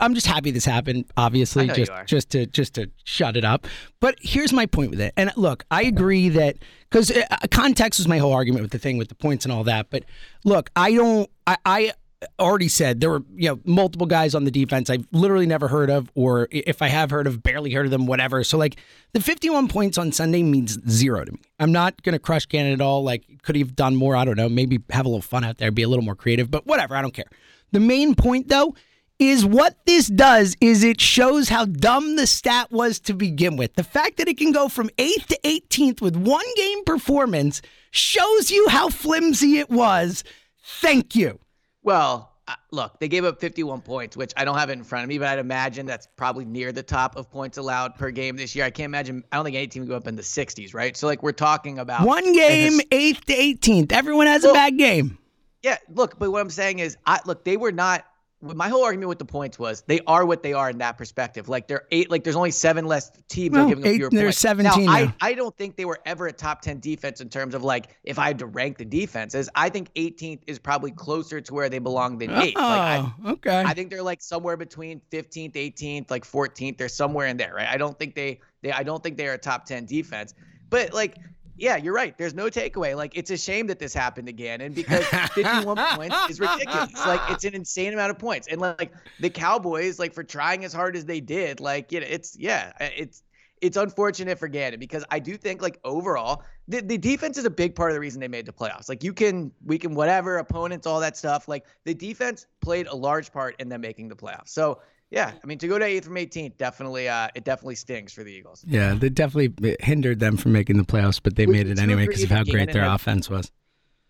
I'm just happy this happened. Obviously, just just to just to shut it up. But here's my point with it. And look, I agree that because uh, context was my whole argument with the thing with the points and all that. But look, I don't. I, I already said there were you know multiple guys on the defense I've literally never heard of, or if I have heard of, barely heard of them. Whatever. So like the 51 points on Sunday means zero to me. I'm not gonna crush Gannon at all. Like could he have done more? I don't know. Maybe have a little fun out there, be a little more creative. But whatever. I don't care. The main point though is what this does is it shows how dumb the stat was to begin with. The fact that it can go from 8th to 18th with one game performance shows you how flimsy it was. Thank you. Well, uh, look, they gave up 51 points, which I don't have it in front of me, but I'd imagine that's probably near the top of points allowed per game this year. I can't imagine. I don't think any team would go up in the 60s, right? So like we're talking about One game, 8th to 18th. Everyone has a bad game. Yeah, look, but what I'm saying is, I look, they were not. My whole argument with the points was they are what they are in that perspective. Like they're eight, like there's only seven less teams are giving up eight- fewer there's points. 17 now, now. I, I don't think they were ever a top 10 defense in terms of like if I had to rank the defenses. I think 18th is probably closer to where they belong than eighth. Oh, Like I, okay. I think they're like somewhere between 15th, 18th, like 14th. They're somewhere in there, right? I don't think they they I don't think they are a top 10 defense. But like, yeah, you're right. There's no takeaway. Like, it's a shame that this happened again, and because 51 points is ridiculous. Like, it's an insane amount of points, and like the Cowboys, like for trying as hard as they did, like, you know, it's yeah, uh, it's it's unfortunate for Gannon because I do think like overall the, the defense is a big part of the reason they made the playoffs. Like you can we can whatever opponents all that stuff like the defense played a large part in them making the playoffs. So yeah, I mean to go to eighth from 18th definitely uh it definitely stings for the Eagles. yeah, they definitely hindered them from making the playoffs, but they Would- made it anyway because of that how great their had- offense was.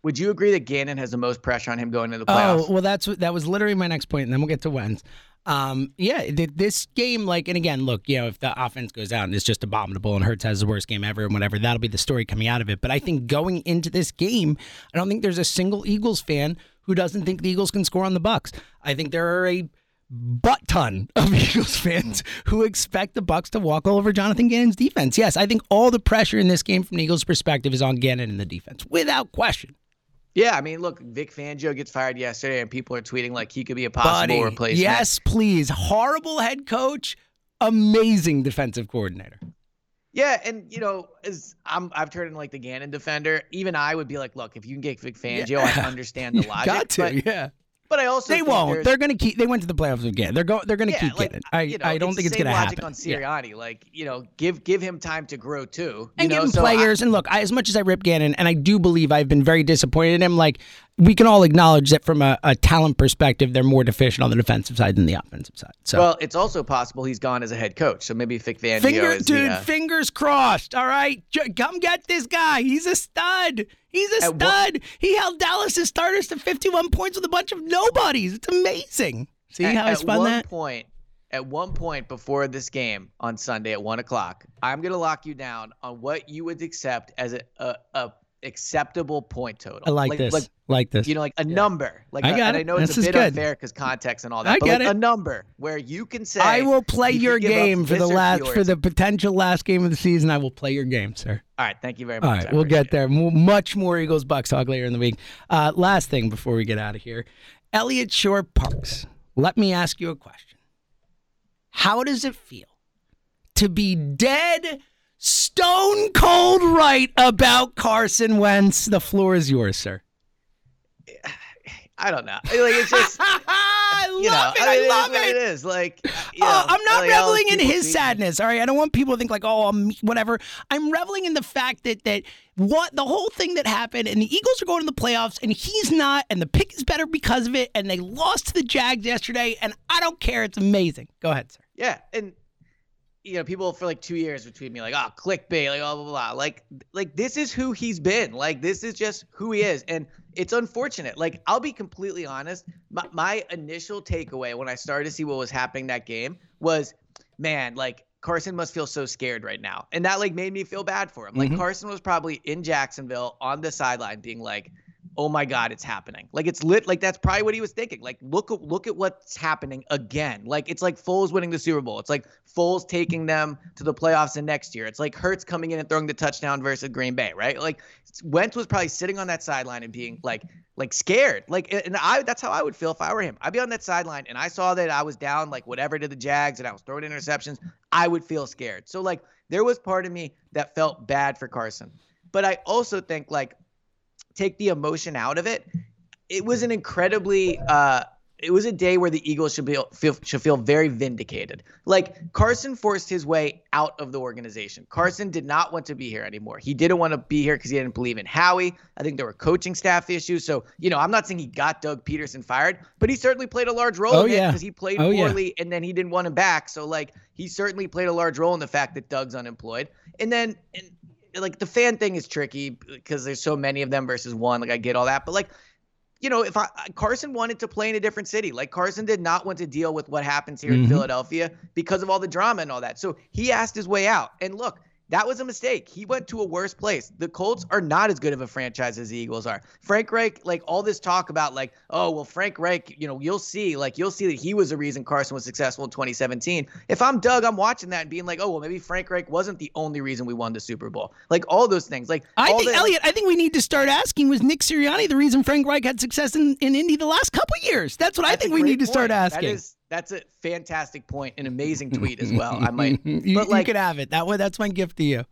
Would you agree that Gannon has the most pressure on him going into the playoffs? Oh well, that's that was literally my next point, and then we'll get to Wentz. Um, yeah, th- this game, like, and again, look, you know, if the offense goes out and it's just abominable and Hurts has the worst game ever and whatever, that'll be the story coming out of it. But I think going into this game, I don't think there's a single Eagles fan who doesn't think the Eagles can score on the Bucs. I think there are a butt ton of Eagles fans who expect the Bucs to walk all over Jonathan Gannon's defense. Yes, I think all the pressure in this game from the Eagles' perspective is on Gannon and the defense, without question. Yeah, I mean, look, Vic Fangio gets fired yesterday, and people are tweeting like he could be a possible Buddy, replacement. Yes, please. Horrible head coach, amazing defensive coordinator. Yeah, and you know, as I'm, I've turned into like the Gannon defender. Even I would be like, look, if you can get Vic Fangio, I understand the logic. got to, but, yeah. But I also They won't. They're going to keep. They went to the playoffs again. They're going. They're going to yeah, keep like, getting. it. I. you know, I don't think it's going to logic happen. on Yeah. Like, you know, give give him time to grow too. You and know, give him so I- players. and look, I, as much as I rip Gannon, and I do believe I've been very disappointed in him. Like we can all acknowledge that from a, a, talent perspective, they're more deficient on the defensive side than the offensive side. So, well, it's also possible he's gone as a head coach. So maybe Vic Fangio Finger, is dude, the, uh, fingers crossed. All right, come get this guy. He's a stud. He's a stud. What, he held Dallas's starters to 51 points with a bunch of nobodies. It's amazing. See at, how I spun that? At one point, at one point before this game on Sunday at one o'clock, I'm gonna lock you down on what you would accept as a, a, a acceptable point total. I like, like this. Like, like, this. You know, like a yeah. number. Like I got a, it. I know this it's a bit good. unfair because context and all that. I but get like it. a number where you can say I will play you your game for the last for the potential last game of the season. I will play your game, sir. All right, thank you very much. All right, we'll get there. Much more Eagles Bucs talk later in the week. Uh, last thing before we get out of here, Eliot Shorr-Parks, Let me ask you a question. How does it feel to be dead stone cold right about Carson Wentz. The floor is yours, sir. I don't know. Like it's just I love know, it. I, I love it. it. Is like you oh, know, I'm not like, reveling in his sadness. All right, I don't want people to think like, oh, I'm whatever. I'm reveling in the fact that that what the whole thing that happened, and the Eagles are going to the playoffs, and he's not, and the pick is better because of it, and they lost to the Jags yesterday, and I don't care. It's amazing. Go ahead, sir. Yeah, and you know, people for like two years between me like, oh, clickbait, like blah blah blah. Like, like this is who he's been. Like, this is just who he is, and it's unfortunate. Like, I'll be completely honest. My, my initial takeaway when I started to see what was happening that game was, man, like Carson must feel so scared right now, and that like made me feel bad for him. Like Mhm. Carson was probably in Jacksonville on the sideline, being like. Oh my God, it's happening! Like it's lit. Like that's probably what he was thinking. Like look, at look at what's happening again. Like it's like Foles winning the Super Bowl. It's like Foles taking them to the playoffs in next year. It's like Hurts coming in and throwing the touchdown versus Green Bay, right? Like Wentz was probably sitting on that sideline and being like, like scared. Like, and I that's how I would feel if I were him. I'd be on that sideline and I saw that I was down like whatever to the Jags and I was throwing interceptions. I would feel scared. So like there was part of me that felt bad for Carson, but I also think like take the emotion out of it. It was an incredibly uh it was a day where the Eagles should be feel should feel very vindicated. Like Carson forced his way out of the organization. Carson did not want to be here anymore. He didn't want to be here because he didn't believe in Howie. I think there were coaching staff issues. So you know, I'm not saying he got Doug Pederson fired, but he certainly played a large role Oh, in it yeah. because he played Oh, yeah. poorly and then he didn't want him back. So like he certainly played a large role in the fact that Doug's unemployed. And then and like the fan thing is tricky because there's so many of them versus one. Like I get all that, but like you know, if I Carson wanted to play in a different city, like Carson did not want to deal with what happens here in Mhm. Philadelphia because of all the drama and all that. So he asked his way out. And look, that was a mistake. He went to a worse place. The Colts are not as good of a franchise as the Eagles are. Frank Reich, like all this talk about like, oh, well, Frank Reich, you know, you'll see, like you'll see that he was the reason Carson was successful in 2017. If I'm Doug, I'm watching that and being like, oh, well, maybe Frank Reich wasn't the only reason we won the Super Bowl. Like all those things. Like I think the- Eliot. I think we need to start asking: Was Nick Sirianni the reason Frank Reich had success in, in Indy the last couple years? That's what I think we need to start asking. That is that's a fantastic point, an amazing tweet as well. I might, you, but like you could have it. That way, that's my gift to you.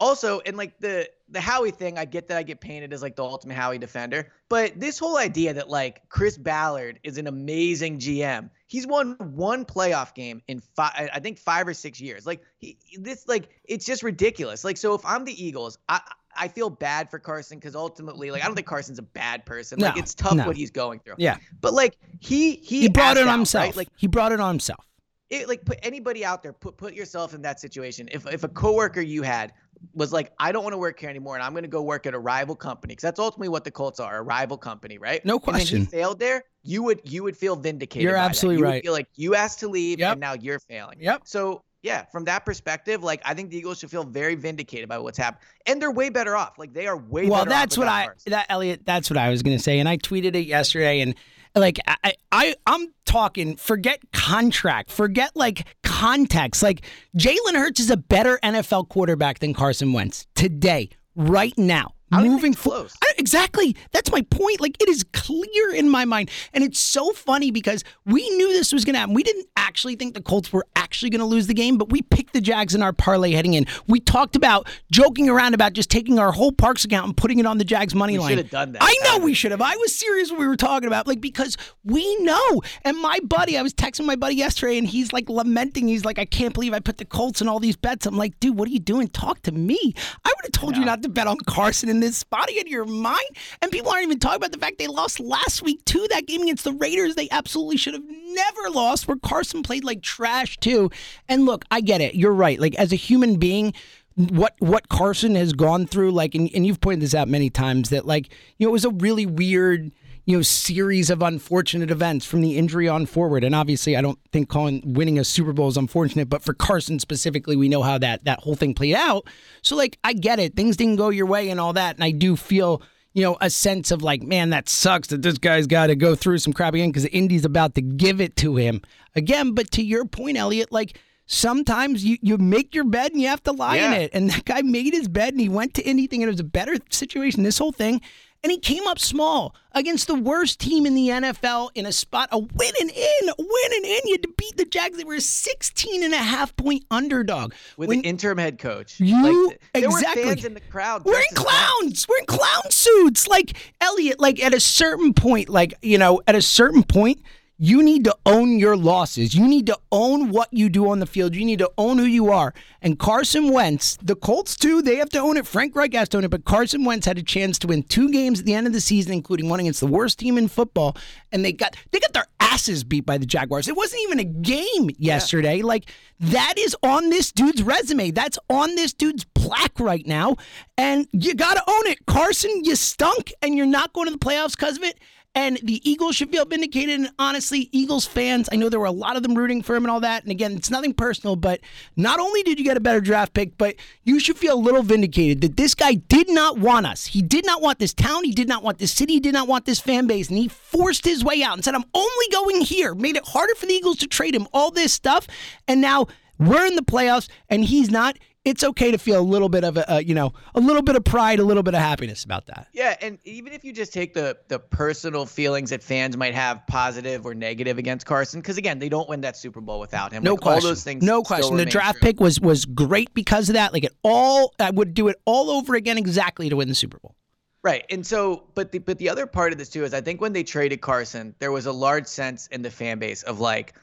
also and like the the Howie thing, I get that I get painted as like the ultimate Howie defender, but this whole idea that like Chris Ballard is an amazing GM. He's won one playoff game in five, I think five or six years. Like he, this, like it's just ridiculous. Like so, if I'm the Eagles, I I feel bad for Carson because ultimately, like I don't think Carson's a bad person. Like No, it's tough no. what he's going through. Yeah, But like he he, he, brought it on out, himself. Right? Like he brought it on himself. it, like put anybody out there put put yourself in that situation if if a coworker you had was like i don't want to work here anymore and i'm going to go work at a rival company because that's ultimately what the colts are a rival company right No and question. he failed there you would you would feel vindicated You're absolutely You right. feel like you asked to leave Yep. and now you're failing Yep. so yeah from that perspective like i think the eagles should feel very vindicated by what's happened and they're way better off like they are way well, that's what I that Eliot. That's what I was gonna say, and I tweeted it yesterday. And like I, I I'm talking. Forget contract. Forget like context. Like Jalen Hurts is a better NFL quarterback than Carson Wentz today, right now. I Moving think it's forward, close. exactly. That's my point. Like it is clear in my mind, and it's so funny because we knew this was going to happen. We didn't actually think the Colts were actually going to lose the game, but we picked the Jags in our parlay heading in. We talked about joking around about just taking our whole Parx account and putting it on the Jags money We line. should have done that. I know we should have. I was serious when we were talking about like because we know. And my buddy, I was texting my buddy yesterday, and he's like lamenting. He's like, I can't believe I put the Colts in all these bets. I'm like, dude, what are you doing? Talk to me. I would have told you not to bet on Carson in in this spot again? Your mind? And people aren't even talking about the fact they lost last week too. That game against the Raiders, they absolutely should have never lost. Where Carson played like trash too. And look, I get it. You're right. Like as a human being, what what Carson has gone through, like, and, and you've pointed this out many times that like you know it was a really weird you know series of unfortunate events from the injury on forward and obviously I don't think calling winning a Super Bowl is unfortunate but for Carson specifically we know how that that whole thing played out so like I get it things didn't go your way and all that and I do feel you know a sense of like man that sucks that this guy's got to go through some crap again because Indy's about to give it to him again but to your point Eliot like sometimes you, you make your bed and you have to lie Yeah. in it. And that guy made his bed and he went to anything and it was a better situation, this whole thing. And he came up small against the worst team in the NFL in a spot, a winning in, winning in. You had to beat the Jags. They were a 16 and a half point underdog. with When- an interim head coach. You- like, there exactly. were fans in the crowd. we're in clowns. clowns. We're in clown suits. Like Eliot, like at a certain point, like, you know, at a certain point, you need to own your losses. You need to own what you do on the field. You need to own who you are. And Carson Wentz, the Colts too, they have to own it. Frank Reich has to own it, but Carson Wentz had a chance to win two games at the end of the season, including one against the worst team in football. And they got they got their asses beat by the Jaguars. It wasn't even a game yesterday. Like that is on this dude's resume. That's on this dude's plaque right now. And you gotta own it. Carson, you stunk and you're not going to the playoffs because of it. And the Eagles should feel vindicated. And honestly, Eagles fans, I know there were a lot of them rooting for him and all that. And again, it's nothing personal, but not only did you get a better draft pick, but you should feel a little vindicated that this guy did not want us. He did not want this town. He did not want this city. He did not want this fan base. And he forced his way out and said, I'm only going here. Made it harder for the Eagles to trade him, all this stuff. And now we're in the playoffs and he's not. It's okay to feel a little bit of a, uh, you know, a little bit of pride, a little bit of happiness about that. Yeah, and even if you just take the the personal feelings that fans might have, positive or negative against Carson, because again, they don't win that Super Bowl without him. No Like, question. All those things. no question. The draft true. pick was was great because of that. Like it all, I would do it all over again exactly to win the Super Bowl. Right. And so, but the but the other part of this too is I think when they traded Carson, there was a large sense in the fan base of like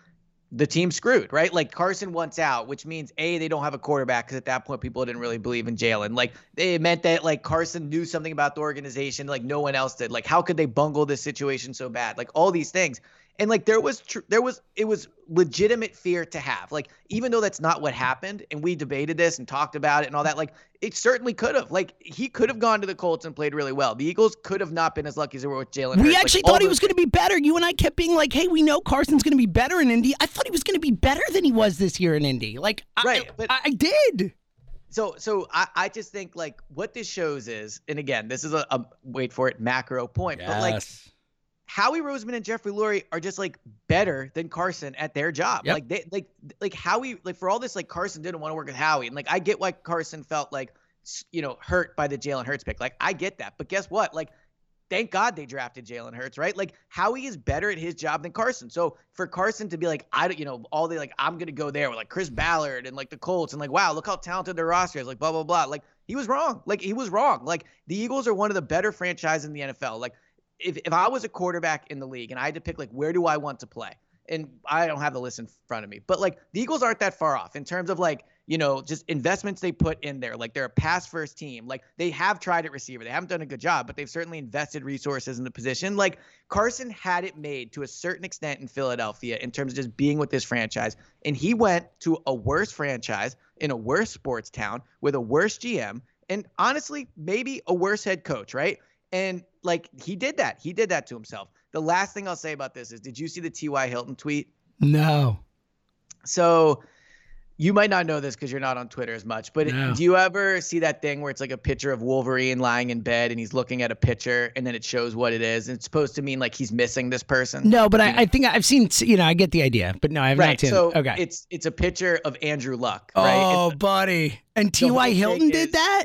the team screwed, right? Like Carson wants out, which means a they don't have a quarterback because at that point people didn't really believe in Jalen. Like it meant that like Carson knew something about the organization like no one else did. Like how could they bungle this situation so bad? Like all these things. And like there was tr- there was it was legitimate fear to have. Like even though that's not what happened, and we debated this and talked about it and all that, like it certainly could have. Like he could have gone to the Colts and played really well. The Eagles could have not been as lucky as they were with Jalen. We Hurts. Actually all thought he was going to be better. You and I kept being like, "Hey, we know Carson's going to be better in Indy." I thought he was going to be better than he was this year in Indy. Like, Right, I, but- I, I did. So, so I, I just think like what this shows is, and again, this is a, a wait for it macro point, but like Howie Roseman and Jeffrey Lurie are just like better than Carson at their job. Yep. Like they like like Howie like for all this like Carson didn't want to work with Howie, and like I get why Carson felt like you know hurt by the Jalen Hurts pick. Like I get that, but guess what? Like thank God they drafted Jalen Hurts, right? Like Howie is better at his job than Carson. So for Carson to be like, I don't, you know, all the like, I'm gonna go there with like Chris Ballard and like the Colts and like, wow, look how talented their roster is, like blah blah blah. Like he was wrong. Like he was wrong. Like the Eagles are one of the better franchises in the NFL. Like if if I was a quarterback in the league and I had to pick like where do I want to play, and I don't have the list in front of me, but like the Eagles aren't that far off in terms of like you know just investments they put in there. Like they're a pass first team. Like they have tried at receiver. They haven't done a good job, but they've certainly invested resources in the position. Like Carson had it made to a certain extent in Philadelphia in terms of just being with this franchise, and he went to a worse franchise in a worse sports town with a worse GM. And honestly, maybe a worse head coach, right? And like he did that. He did that to himself. The last thing I'll say about this is did you see the T.Y. Hilton tweet? No. So you might not know this because you're not on Twitter as much, but No. do you ever see that thing where it's like a picture of Wolverine lying in bed and he's looking at a picture and then it shows what it is? And it's supposed to mean like he's missing this person. No, but I, I think I've seen, you know, I get the idea, but no, I have right. not seen So. Okay. it's it's a picture of Andrew Luck, right? oh, And buddy. And T.Y. Hilton did that?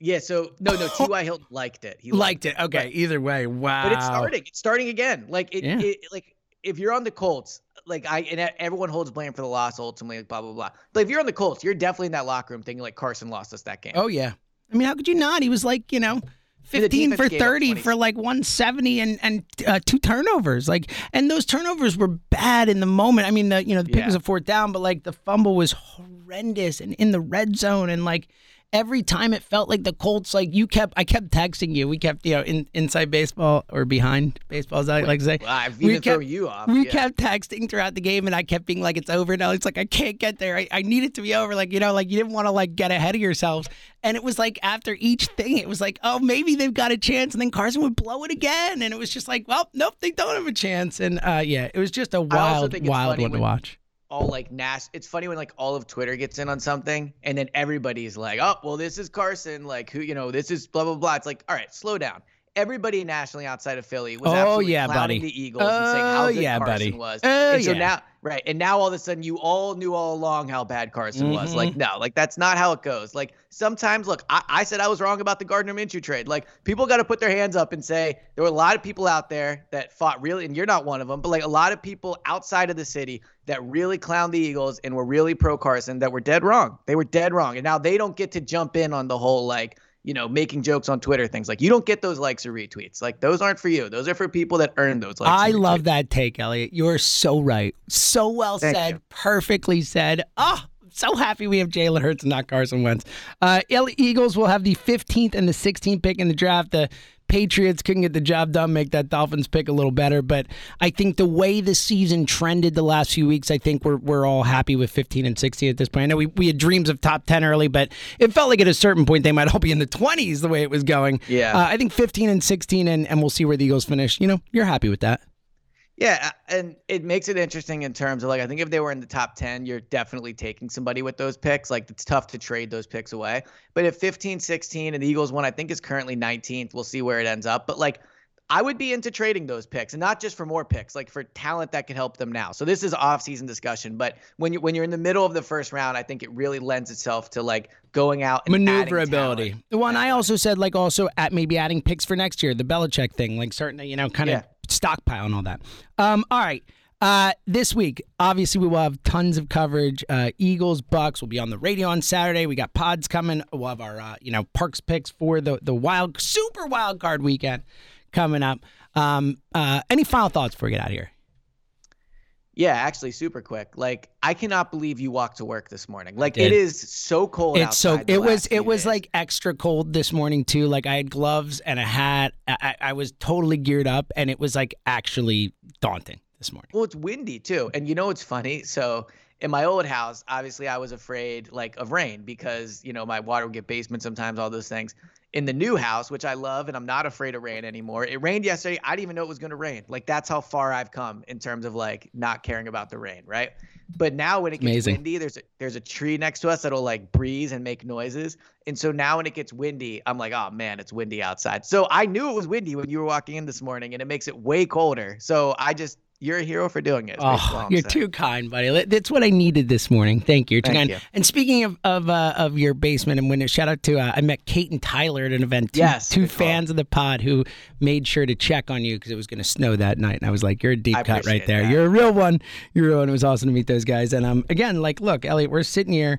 Yeah. So no, no. T.Y. Hilton liked it. He Liked it. Okay. Right. Either way. Wow. But it's starting. It's starting again. Like it, Yeah. it like if you're on the Colts, like I and everyone holds blame for the loss ultimately, like blah blah blah. But if you're on the Colts, you're definitely in that locker room thinking like Carson lost us that game. Oh, yeah. I mean, how could you not? He was like, you know, 15 for defense gave up 30 for like 170 and and uh, two turnovers. Like, and those turnovers were bad in the moment. I mean, the you know the pick Yeah. was a fourth down, but like the fumble was horrendous and in the red zone and like. Every time it felt like the Colts, like you kept, I kept texting you. We kept, you know, in, inside baseball or behind baseball, as I like to say. Well, I've we even throw you off. We yeah. kept texting throughout the game, and I kept being like, "It's over now." It's like I can't get there. I, I need it to be over. Like you know, like you didn't want to like get ahead of yourselves. And it was like after each thing, it was like, "Oh, maybe they've got a chance," and then Carson would blow it again, and it was just like, "Well, nope, they don't have a chance." And uh, yeah, it was just a wild, wild one to watch. All like Nash. It's funny when like all of Twitter gets in on something, and then everybody's like, "Oh, well, this is Carson. Like, who, you know, this is blah blah blah." It's like, all right, slow down. Everybody nationally outside of Philly was Oh, absolutely yeah, clowning buddy. the Eagles and saying oh, how Oh, good yeah, Carson buddy. was. Oh, and so yeah. now, right, and now all of a sudden, you all knew all along how bad Carson was. Mm-hmm. Like, no, like that's not how it goes. Like sometimes, look, I, I said I was wrong about the Gardner Minshew trade. Like people got to put their hands up and say there were a lot of people out there that fought really, and you're not one of them, but like a lot of people outside of the city that really clowned the Eagles and were really pro Carson that were dead wrong. They were dead wrong, and now they don't get to jump in on the whole like you know making jokes on Twitter things. Like you don't get those likes or retweets. Like those aren't for you. Those are for people that earn those likes. I love that take, Eliot. You're so right. So well Thank said. you. Perfectly said. Oh, I'm so happy we have Jalen Hurts and not Carson Wentz. Uh, Eagles will have the 15th and the 16th pick in the draft. The Patriots couldn't get the job done, make that Dolphins pick a little better. But I think the way the season trended the last few weeks, I think we're, we're all happy with 15 and 16 at this point. I know we, we had dreams of top 10 early, but it felt like at a certain point they might all be in the 20s the way it was going. Yeah. Uh, I think 15 and 16, and, and we'll see where the Eagles finish. You know, you're happy with that. Yeah, and it makes it interesting in terms of like I think if they were in the top 10, you're definitely taking somebody with those picks. Like it's tough to trade those picks away. But if 15, 16 and the Eagles one I think is currently 19th, we'll see where it ends up. But like I would be into trading those picks and not just for more picks, like for talent that could help them now. So this is off-season discussion, but when you when you're in the middle of the first round, I think it really lends itself to like going out and maneuverability. The one I also said, like, also at maybe adding picks for next year, the Belichick thing, like, starting to, you know, kind of Yeah. Stockpile and all that. Um, all right. Uh, this week, obviously, we will have tons of coverage. Uh, Eagles, Bucs will be on the radio on Saturday. We got pods coming. We'll have our, uh, you know, Parx picks for the the wild, super wild card weekend coming up. Um, uh, any final thoughts before we get out of here? Yeah, actually, super quick. Like, I cannot believe you walked to work this morning. Like, it is so cold. It's so it was it was days. like extra cold this morning too. Like I had gloves and a hat. I, I I was totally geared up, and it was like actually daunting this morning. Well, it's windy too. And you know what's funny? So in my old house, obviously I was afraid like of rain because, you know, my water would get basement sometimes, all those things. In the new house, which I love and I'm not afraid of rain anymore. It rained yesterday. I didn't even know it was going to rain. Like that's how far I've come in terms of like not caring about the rain, right? But now when it gets Amazing. windy, there's a, there's a tree next to us that'll like breeze and make noises. And so now when it gets windy, I'm like, oh man, it's windy outside. So I knew it was windy when you were walking in this morning, and it makes it way colder. So I just you're a hero for doing it. Oh, you're saying. too kind, buddy. That's what I needed this morning. Thank you. Thank kind. you. And speaking of of uh, of your basement and window, shout out to uh, I met Kate and Tyler at an event. Two, Yes, two good call. fans of the pod who made sure to check on you because it was going to snow that night. And I was like, "You're a deep I cut right there. that. You're a real one. You're a real one." It was awesome to meet those guys. And um, again, like, look, Eliot, we're sitting here.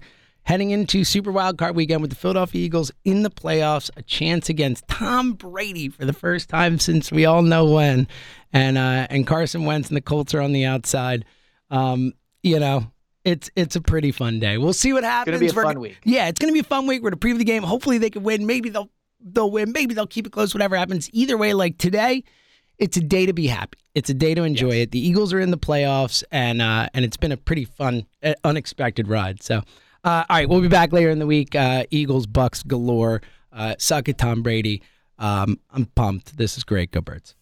Heading into Super Wild Card Weekend with the Philadelphia Eagles in the playoffs, a chance against Tom Brady for the first time since we all know when, and uh, and Carson Wentz and the Colts are on the outside. Um, you know, it's it's a pretty fun day. We'll see what happens. It's gonna be a We're fun week. Yeah, it's gonna be a fun week. We're gonna preview the game. Hopefully they can win. Maybe they'll they'll win. Maybe they'll keep it close. Whatever happens. Either way, like today, it's a day to be happy. It's a day to enjoy it. The Eagles are in the playoffs, and uh, and it's been a pretty fun, uh, unexpected ride. So, uh, all right, we'll be back later in the week. Uh, Eagles, Bucs galore. Uh, suck it, Tom Brady. Um, I'm pumped. This is great. Go Birds.